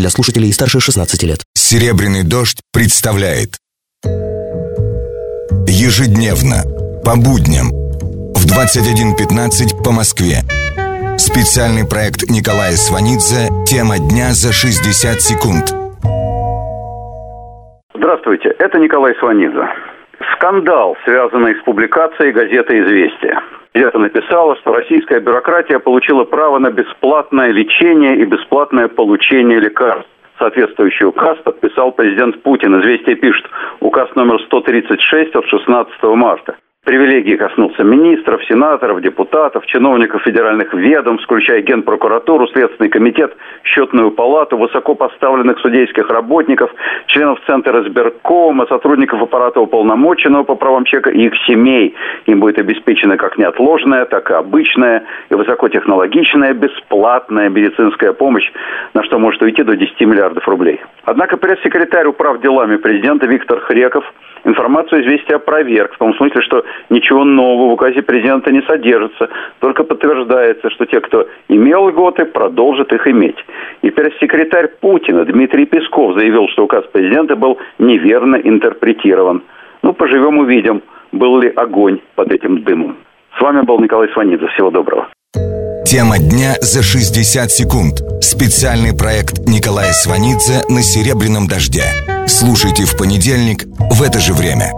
для слушателей старше 16 лет. «Серебряный дождь» представляет Ежедневно, по будням, в 21.15 по Москве. Специальный проект Николая Сванидзе «Тема дня за 60 секунд». Здравствуйте, это Николай Сванидзе. Скандал, связанный с публикацией газеты «Известия». Газета написала, что российская бюрократия получила право на бесплатное лечение и бесплатное получение лекарств. Соответствующий указ подписал президент Путин. Известие пишет, указ номер 136 от 16 марта. Привилегии коснулся министров, сенаторов, депутатов, чиновников федеральных ведомств, включая Генпрокуратуру, Следственный комитет, Счетную палату, высокопоставленных судейских работников, членов Центра избиркома, сотрудников аппарата уполномоченного по правам человека и их семей. Им будет обеспечена как неотложная, так и обычная и высокотехнологичная бесплатная медицинская помощь, на что может уйти до 10 миллиардов рублей. Однако пресс-секретарь управ делами президента Виктор Хреков информацию известия опроверг, в том смысле, что ничего нового в указе президента не содержится, только подтверждается, что те, кто имел льготы, продолжат их иметь. И пресс-секретарь Путина Дмитрий Песков заявил, что указ президента был неверно интерпретирован. Ну, поживем увидим, был ли огонь под этим дымом. С вами был Николай Сванидзе. Всего доброго. Тема дня за 60 секунд. Специальный проект Николая Сванидзе на «Серебряном дожде». Слушайте в понедельник в это же время.